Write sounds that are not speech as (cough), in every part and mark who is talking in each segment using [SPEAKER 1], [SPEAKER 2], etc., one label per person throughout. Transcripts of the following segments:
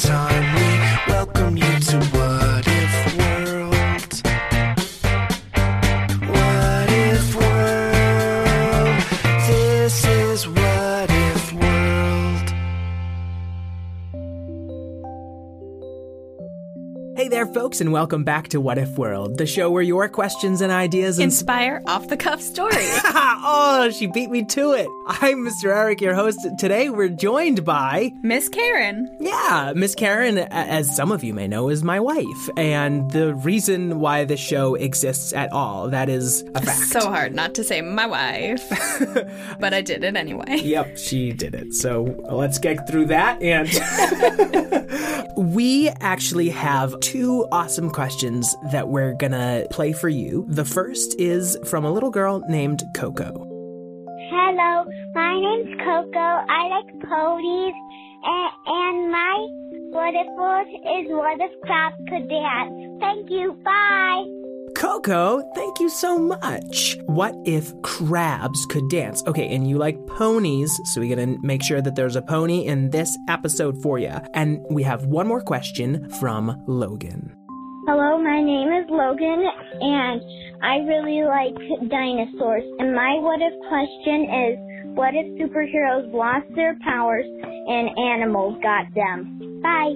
[SPEAKER 1] Time?
[SPEAKER 2] Folks, and welcome back to What If World, the show where your questions and ideas and
[SPEAKER 3] Inspire off the cuff stories. (laughs)
[SPEAKER 2] oh, she beat me to it. I'm Mr. Eric, your host. Today we're joined by,
[SPEAKER 3] Miss Karen.
[SPEAKER 2] yeah, Miss Karen, as some of you may know, is my wife, and the reason why the show exists at all. That is a fact.
[SPEAKER 3] So hard not to say my wife, (laughs) but I did it anyway.
[SPEAKER 2] Yep, she did it. So let's get through that. And (laughs) we actually have two awesome questions that we're gonna play for you. The first is from a little girl named Coco.
[SPEAKER 4] Hello, my name's Coco. I like ponies, and, and my what if is what if crabs could dance. Thank you. Bye.
[SPEAKER 2] Coco, thank you so much. What if crabs could dance? Okay, and you like ponies, so we gotta make sure that there's a pony in this episode for you. And we have one more question from Logan.
[SPEAKER 4] Hello, my name is Logan, and I really like dinosaurs. And my what if question is, what if superheroes lost their powers and animals got them? Bye.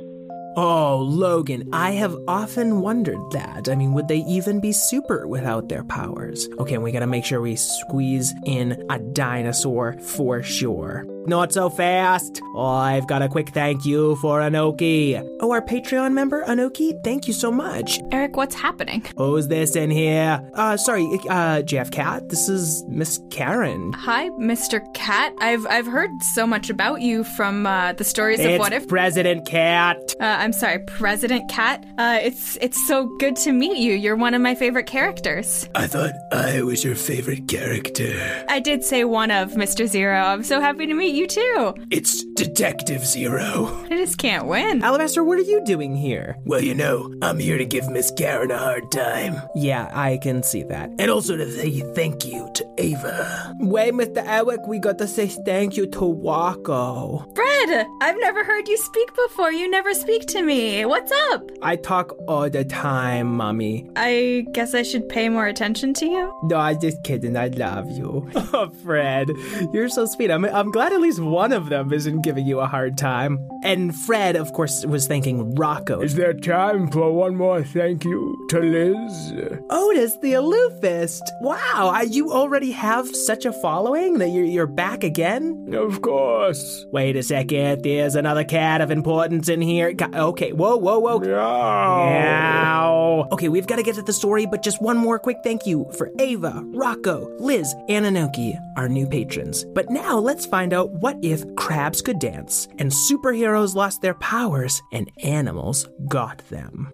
[SPEAKER 2] Oh, Logan, I have often wondered that. I mean, would they even be super without their powers? Okay, we gotta make sure we squeeze in a dinosaur for sure. Not so fast. Oh, I've got a quick thank you for Anoki. Oh, our Patreon member, Anoki, thank you so much.
[SPEAKER 3] Eric, what's happening?
[SPEAKER 2] Who's this in here? Uh, sorry, uh, Jeff Cat, this is Miss Karen.
[SPEAKER 3] Hi, Mr. Cat. I've I've heard so much about you from uh, the stories of
[SPEAKER 2] It's
[SPEAKER 3] What If.
[SPEAKER 2] President Cat.
[SPEAKER 3] Uh, I'm sorry, President Cat. Uh, it's it's so good to meet you. You're one of my favorite characters.
[SPEAKER 1] I thought I was your favorite character.
[SPEAKER 3] I did say one of Mr. Zero. I'm so happy to meet you too.
[SPEAKER 1] It's Detective Zero.
[SPEAKER 3] I just can't win.
[SPEAKER 2] Alabaster, what are you doing here?
[SPEAKER 1] Well, you know, I'm here to give Miss Karen a hard time.
[SPEAKER 2] Yeah, I can see that.
[SPEAKER 1] And also to say thank you to Ava.
[SPEAKER 2] Wait, Mr. Eric, we got to say thank you to Waco.
[SPEAKER 3] Fred, I've never heard you speak before. You never speak to me. What's up?
[SPEAKER 2] I talk all the time, mommy.
[SPEAKER 3] I guess I should pay more attention to you.
[SPEAKER 2] No, I'm just kidding. I love you. (laughs) Oh, Fred, you're so sweet. I'm, I'm glad at least one of them isn't giving you a hard time. And Fred, of course, was thanking Rocco.
[SPEAKER 1] Is there time for one more thank you to Liz?
[SPEAKER 2] Otis the Aloofist. Wow, I, you already have such a following that you're, you're back again?
[SPEAKER 1] Of course.
[SPEAKER 2] Wait a second, there's another cat of importance in here. Okay, whoa, whoa, whoa. Meow. Okay, we've got to get to the story, but just one more quick thank you for Ava, Rocco, Liz, and Anoki, our new patrons. But now let's find out what if crabs could dance and superheroes lost their powers and animals got them.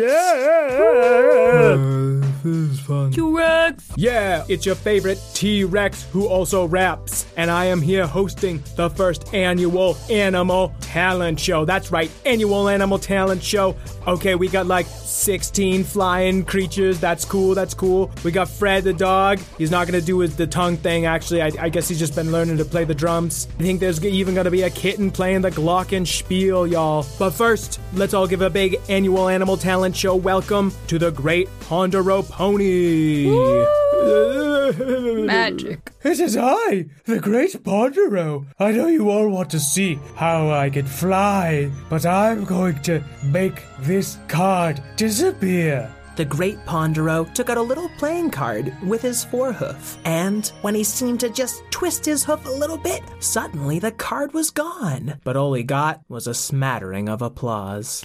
[SPEAKER 5] Yeah! this is fun.
[SPEAKER 3] T-Rex.
[SPEAKER 5] Yeah, it's your favorite T-Rex who also raps, and I am here hosting the first annual Animal Talent Show. That's right, annual Animal Talent Show. Okay, we got like 16 flying creatures. That's cool. That's cool. We got Fred the dog. He's not gonna do his the tongue thing. Actually, I, I guess he's just been learning to play the drums. I think there's even gonna be a kitten playing the glockenspiel, y'all. But first, let's all give a big annual Animal Talent Show welcome to the Great Ponderow Pony.
[SPEAKER 3] Magic.
[SPEAKER 5] It is I, the Great Ponderow. I know you all want to see how I can fly, but I'm going to make this card disappear.
[SPEAKER 2] The great Pondero took out a little playing card with his forehoof, and when he seemed to just twist his hoof a little bit, suddenly the card was gone. But all he got was a smattering of applause.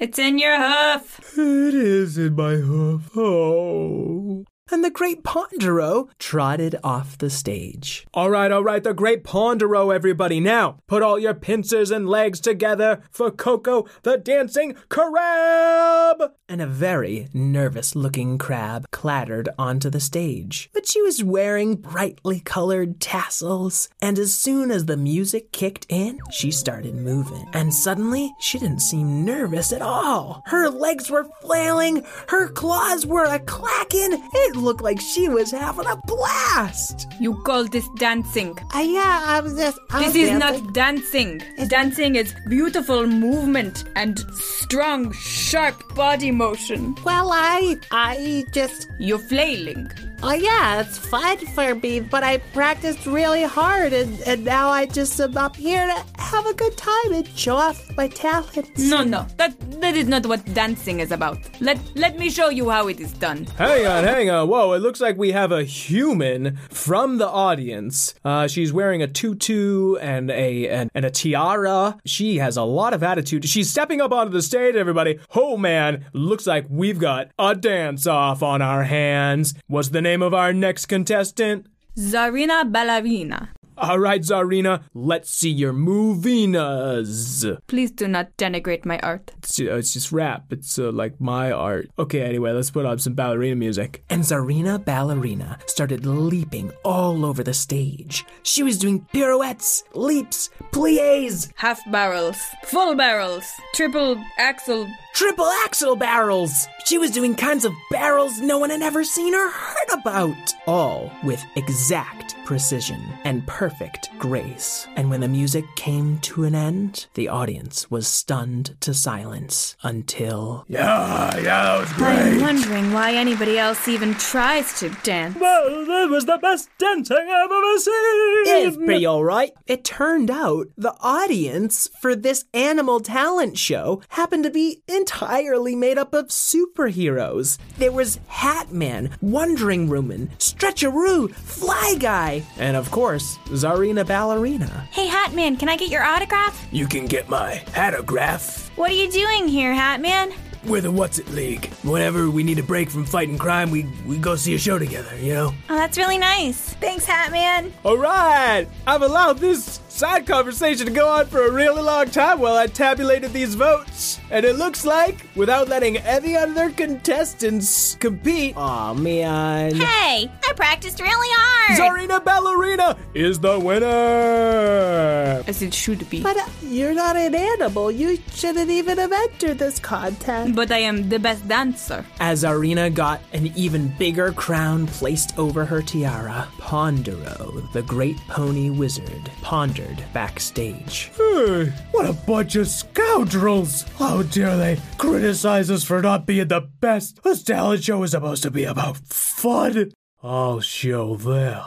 [SPEAKER 3] It's in your hoof.
[SPEAKER 5] It is in my hoof. Oh.
[SPEAKER 2] And the great Pondero trotted off the stage.
[SPEAKER 5] All right, all right, the Great Pondero, everybody. Now, put all your pincers and legs together for Coco the Dancing Crab.
[SPEAKER 2] And a very nervous looking crab clattered onto the stage. But she was wearing brightly colored tassels, and as soon as the music kicked in, she started moving. And suddenly, she didn't seem nervous at all. Her legs were flailing, her claws were a clacking. It looked like she was having a blast.
[SPEAKER 3] You call this dancing.
[SPEAKER 6] Uh, yeah, I was just. I
[SPEAKER 3] This
[SPEAKER 6] was
[SPEAKER 3] is
[SPEAKER 6] dancing.
[SPEAKER 3] not dancing. Dancing is beautiful movement and strong, sharp body motion.
[SPEAKER 6] Well, I. I just.
[SPEAKER 3] You're flailing.
[SPEAKER 6] Oh, yeah, it's fun for me, but I practiced really hard, and, and now I just am up here to have a good time and show off my talents.
[SPEAKER 3] No, no, that that is not what dancing is about. Let let me show you how it is done.
[SPEAKER 5] Hang on, hang on. Whoa, it looks like we have a human from the audience. Uh, she's wearing a tutu and a and, and a tiara. She has a lot of attitude. She's stepping up onto the stage, everybody. Oh man, looks like we've got a dance off on our hands. What's the name of our next contestant?
[SPEAKER 3] Czarina Ballerina.
[SPEAKER 5] All right, Czarina, let's see your movinas.
[SPEAKER 3] Please do not denigrate my art.
[SPEAKER 5] It's, uh, it's just rap. It's uh, like my art. Okay, anyway, let's put on some ballerina music.
[SPEAKER 2] And Czarina Ballerina started leaping all over the stage. She was doing pirouettes, leaps, plies,
[SPEAKER 3] Half barrels, full barrels, triple axle.
[SPEAKER 2] Triple axle barrels. She was doing kinds of barrels no one had ever seen or heard about. All with exact precision and perfect grace. And when the music came to an end, the audience was stunned to silence until.
[SPEAKER 5] Yeah, yeah, that was great.
[SPEAKER 3] I'm wondering why anybody else even tries to dance.
[SPEAKER 5] Well, that was the best dancing I've ever seen.
[SPEAKER 2] It's pretty alright. It turned out the audience for this animal talent show happened to be entirely made up of superheroes. There was Hat Man, Wondering Woman, Stretcheroo, Fly Guy, and of course, Czarina Ballerina.
[SPEAKER 7] Hey, Hatman, can I get your autograph?
[SPEAKER 5] You can get my autograph.
[SPEAKER 7] What are you doing here, Hatman?
[SPEAKER 5] We're the What's It League. Whenever we need a break from fighting crime, we, we go see a show together, you know?
[SPEAKER 7] Oh, that's really nice. Thanks, Hatman.
[SPEAKER 5] All right, I've allowed this side conversation to go on for a really long time while I tabulated these votes. And it looks like, without letting any other contestants compete, aw man,
[SPEAKER 7] Hey, I practiced really hard.
[SPEAKER 5] Czarina Ballerina is the winner.
[SPEAKER 3] As it should be.
[SPEAKER 6] But uh, you're not an animal. You shouldn't even have entered this contest.
[SPEAKER 3] But I am the best dancer.
[SPEAKER 2] Czarina got an even bigger crown placed over her tiara, Pondero, the great pony wizard, pondered backstage.
[SPEAKER 5] Hey, what a bunch of scoundrels! How dare they criticize us for not being the best? This talent show is supposed to be about fun. I'll show them.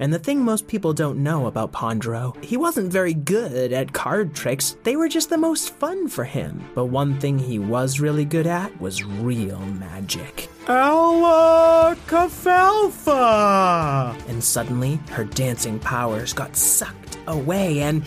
[SPEAKER 2] And the thing most people don't know about Pondero, he wasn't very good at card tricks. They were just the most fun for him. But one thing he was really good at was real magic.
[SPEAKER 5] Ella!
[SPEAKER 2] And suddenly, her dancing powers got sucked away and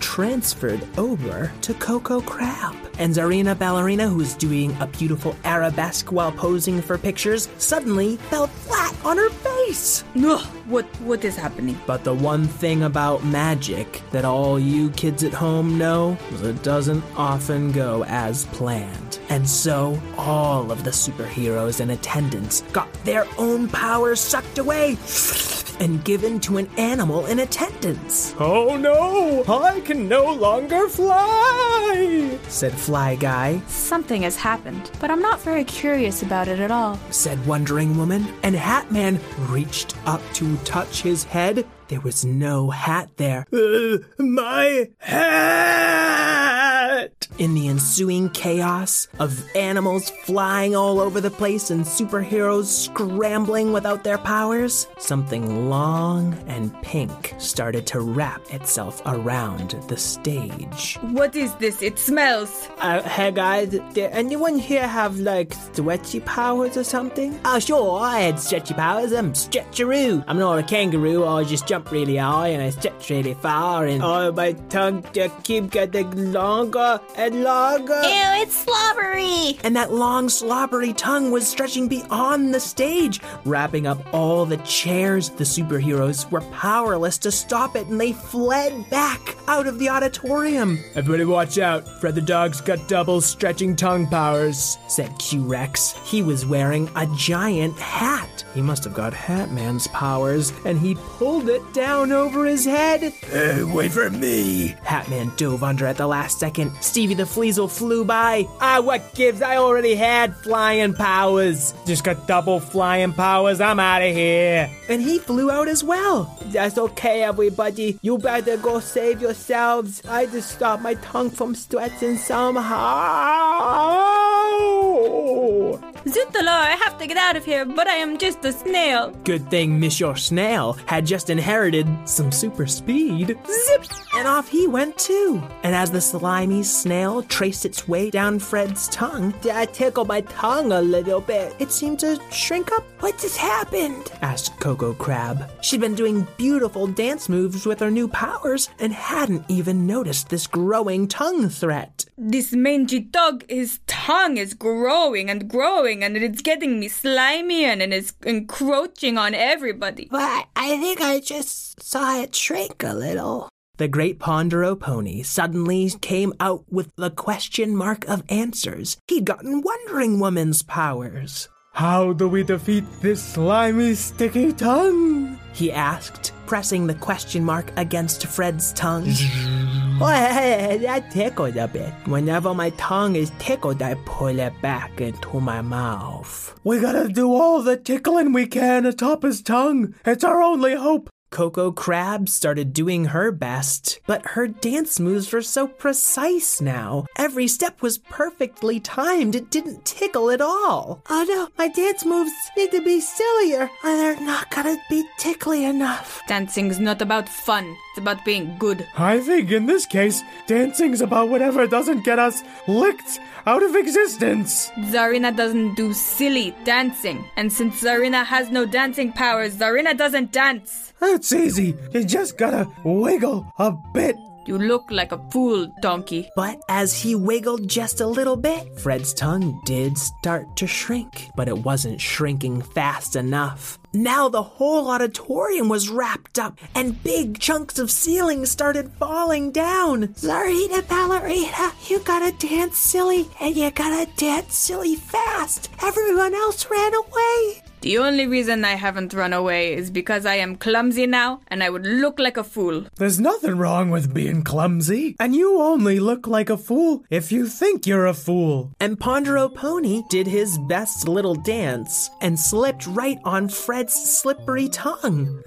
[SPEAKER 2] transferred over to Coco Crab. And Czarina Ballerina, who was doing a beautiful arabesque while posing for pictures, suddenly fell flat on her face.
[SPEAKER 3] Ugh, what what is happening?
[SPEAKER 2] But the one thing about magic that all you kids at home know is it doesn't often go as planned. And so, all of the superheroes in attendance got their own powers sucked away and given to an animal in attendance.
[SPEAKER 5] Oh no! I can no longer fly!
[SPEAKER 2] Said Fly Guy,
[SPEAKER 7] Something has happened, but I'm not very curious about it at all.
[SPEAKER 2] said Wondering Woman, and Hatman reached up to touch his head. There was no hat there.
[SPEAKER 5] Uh, my hat!
[SPEAKER 2] In the ensuing chaos of animals flying all over the place and superheroes scrambling without their powers, something long and pink started to wrap itself around the stage.
[SPEAKER 3] What is this? It smells.
[SPEAKER 6] Uh, hey guys, did anyone here have like stretchy powers or something?
[SPEAKER 2] Oh, sure, I had stretchy powers. I'm Stretcheroo. I'm not a kangaroo. I just jump really high and I stretch really far and.
[SPEAKER 6] Oh, my tongue just keep getting longer and longer.
[SPEAKER 7] Ew, it's slobbery.
[SPEAKER 2] And that long, slobbery tongue was stretching beyond the stage, wrapping up all the chairs. The superheroes were powerless to stop it, and they fled back out of the auditorium.
[SPEAKER 5] Everybody watch out. Fred the dog's got double stretching tongue powers.
[SPEAKER 2] Said Q Rex. He was wearing a giant hat. He must have got Hatman's powers, and he pulled it down over his head.
[SPEAKER 5] Hey, wait for me.
[SPEAKER 2] Hatman dove under at the last second. Stevie the Fleasel flew by.
[SPEAKER 5] Ah, what gives? I already had flying powers. Just got double flying powers. I'm out of here.
[SPEAKER 2] And he flew out as well.
[SPEAKER 6] That's okay, everybody. You better go save yourselves. I just stopped my tongue from stretching somehow.
[SPEAKER 7] Zut the I have to get out of here, but I am just a snail.
[SPEAKER 2] Good thing Monsieur Snail had just inherited some super speed. Zip! And off he went too. And as the slimy snail traced its way down Fred's tongue,
[SPEAKER 6] I tickled my tongue a little bit.
[SPEAKER 2] it seemed to shrink up.
[SPEAKER 6] What just happened?
[SPEAKER 2] asked Coco Crab. She'd been doing beautiful dance moves with her new powers and hadn't even noticed this growing tongue threat.
[SPEAKER 3] This mangy dog, his tongue is growing and growing, and it's getting me slimy and it is encroaching on everybody.
[SPEAKER 6] But I think I just saw it shrink a little.
[SPEAKER 2] The great Pondero pony suddenly came out with the question mark of answers. He'd gotten Wondering Woman's powers.
[SPEAKER 5] How do we defeat this slimy, sticky tongue?
[SPEAKER 2] He asked, pressing the question mark against Fred's tongue. (laughs)
[SPEAKER 6] Oh, that tickled a bit. Whenever my tongue is tickled, I pull it back into my mouth.
[SPEAKER 5] We gotta do all the tickling we can atop his tongue. It's our only hope.
[SPEAKER 2] Coco Crab started doing her best, but her dance moves were so precise now. Every step was perfectly timed. It didn't tickle at all.
[SPEAKER 6] Oh no, my dance moves need to be sillier, or they're not gonna be tickly enough.
[SPEAKER 3] Dancing's not about fun, it's about being good.
[SPEAKER 5] I think in this case, dancing's about whatever doesn't get us licked out of existence.
[SPEAKER 3] Czarina doesn't do silly dancing, and since Czarina has no dancing powers, Czarina doesn't dance.
[SPEAKER 5] It's easy. You just gotta wiggle a bit
[SPEAKER 3] You look like a fool, donkey.
[SPEAKER 2] But as he wiggled just a little bit, Fred's tongue did start to shrink, but it wasn't shrinking fast enough. Now the whole auditorium was wrapped up, and big chunks of ceiling started falling down.
[SPEAKER 6] Czarina Ballerina, you gotta dance silly, and you gotta dance silly fast. Everyone else ran away.
[SPEAKER 3] The only reason I haven't run away is because I am clumsy now and I would look like a fool.
[SPEAKER 5] There's nothing wrong with being clumsy, and you only look like a fool if you think you're a fool.
[SPEAKER 2] And Pondero Pony did his best little dance and slipped right on Fred's slippery tongue.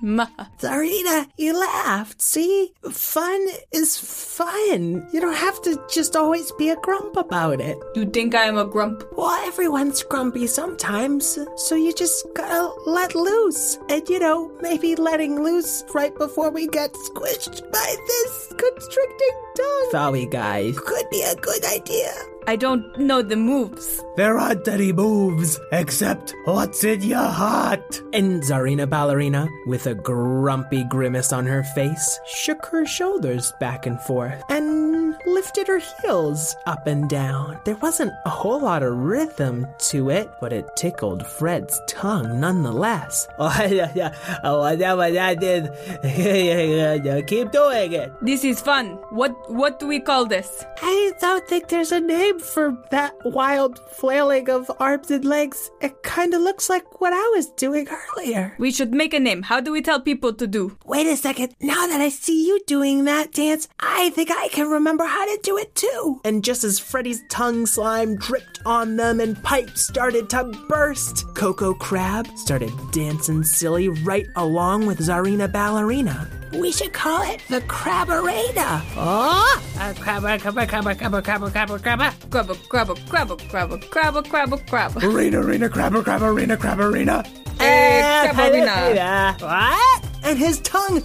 [SPEAKER 3] Ma.
[SPEAKER 6] Czarina, you laughed. See? Fun is fun. You don't have to just always be a grump about it.
[SPEAKER 3] You think I am a grump?
[SPEAKER 6] Well, everyone's grumpy sometimes, so you just gotta let loose. And you know, maybe letting loose right before we get squished by this constricting tongue
[SPEAKER 2] Sorry, guys.
[SPEAKER 6] could be a good idea.
[SPEAKER 3] I don't know the moves.
[SPEAKER 5] There aren't any moves except what's in your heart.
[SPEAKER 2] And Czarina Ballerina, with a grumpy grimace on her face, shook her shoulders back and forth and lifted her heels up and down. There wasn't a whole lot of rhythm to it, but it tickled Fred's tongue nonetheless. (laughs)
[SPEAKER 6] Oh, yeah, yeah. Oh, whatever that is. (laughs) Keep doing it.
[SPEAKER 3] This is fun. What what do we call this?
[SPEAKER 6] I don't think there's a name for that wild flailing of arms and legs. It kind of looks like what I was doing earlier.
[SPEAKER 3] We should make a name. How do we tell people to do?
[SPEAKER 6] Wait a second. Now that I see you doing that dance, I think I can remember how to do it too.
[SPEAKER 2] And just as Freddy's tongue slime dripped on them and pipes started to burst, Coco Crab started dancing silly right along with Czarina Ballerina.
[SPEAKER 6] We should call it the Crabbarena. Oh! Uh, crabba, crabba, crabba, crabba, crabba, crabba, crabba.
[SPEAKER 3] Grabba, grabba, grabba, grabba, grabba, grabba, grabba.
[SPEAKER 5] Arena, arena, crab, crab, arena, crab, arena.
[SPEAKER 3] Hey, Crabbarena.
[SPEAKER 6] What?
[SPEAKER 2] And his tongue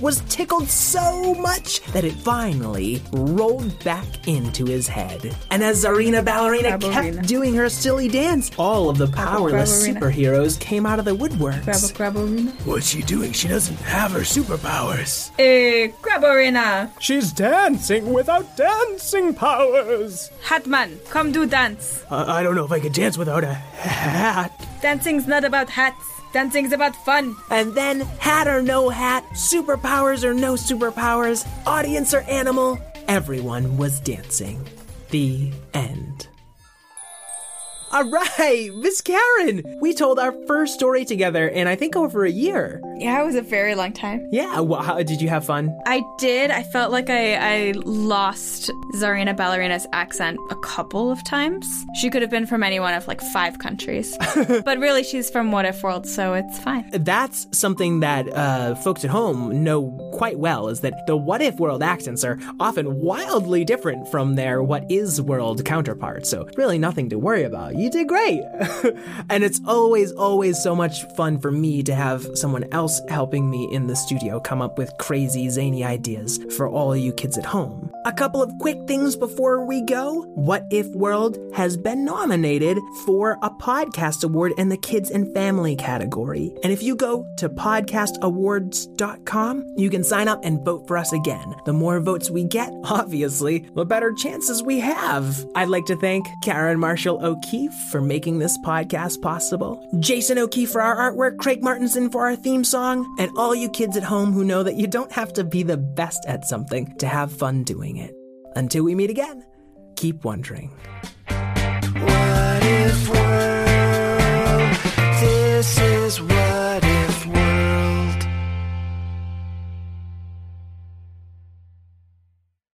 [SPEAKER 2] was tickled so much that it finally rolled back into his head. And as Czarina Ballerina
[SPEAKER 3] Crabbarena.
[SPEAKER 2] kept doing her silly dance, all of the powerless
[SPEAKER 3] Crabbarena.
[SPEAKER 2] superheroes came out of the woodworks.
[SPEAKER 3] Grabba, grabba,
[SPEAKER 5] What's she doing? She doesn't have her superpowers.
[SPEAKER 3] Hey, Crabbarena.
[SPEAKER 5] She's dancing without dancing powers.
[SPEAKER 3] Hatman, come do dance.
[SPEAKER 5] Uh, I don't know if I could dance without a hat.
[SPEAKER 3] Dancing's not about hats. Dancing's about fun.
[SPEAKER 2] And then, hat or no hat, superpowers or no superpowers, audience or animal, everyone was dancing. The end. All right, Miss Karen, we told our first story together in I think over a year.
[SPEAKER 3] Yeah, it was a very long time.
[SPEAKER 2] Yeah, well, how, did you have fun?
[SPEAKER 3] I did. I felt like I, I lost Czarina Ballerina's accent a couple of times. She could have been from any one of like five countries. (laughs) but really, she's from What If World, so it's fine.
[SPEAKER 2] That's something that uh, folks at home know quite well is that the what if world accents are often wildly different from their what is world counterparts. So, really, nothing to worry about. You did great. (laughs) and it's always, always so much fun for me to have someone else helping me in the studio come up with crazy, zany ideas for all you kids at home. A couple of quick things before we go. What If World has been nominated for a podcast award in the kids and family category. And if you go to podcastawards.com, you can sign up and vote for us again. The more votes we get, (laughs) obviously, the better chances we have. I'd like to thank Karen Marshall O'Keeffe for making this podcast possible, Jason O'Keefe for our artwork, Craig Martinson for our theme song, and all you kids at home who know that you don't have to be the best at something to have fun doing it. Until we meet again, keep wondering.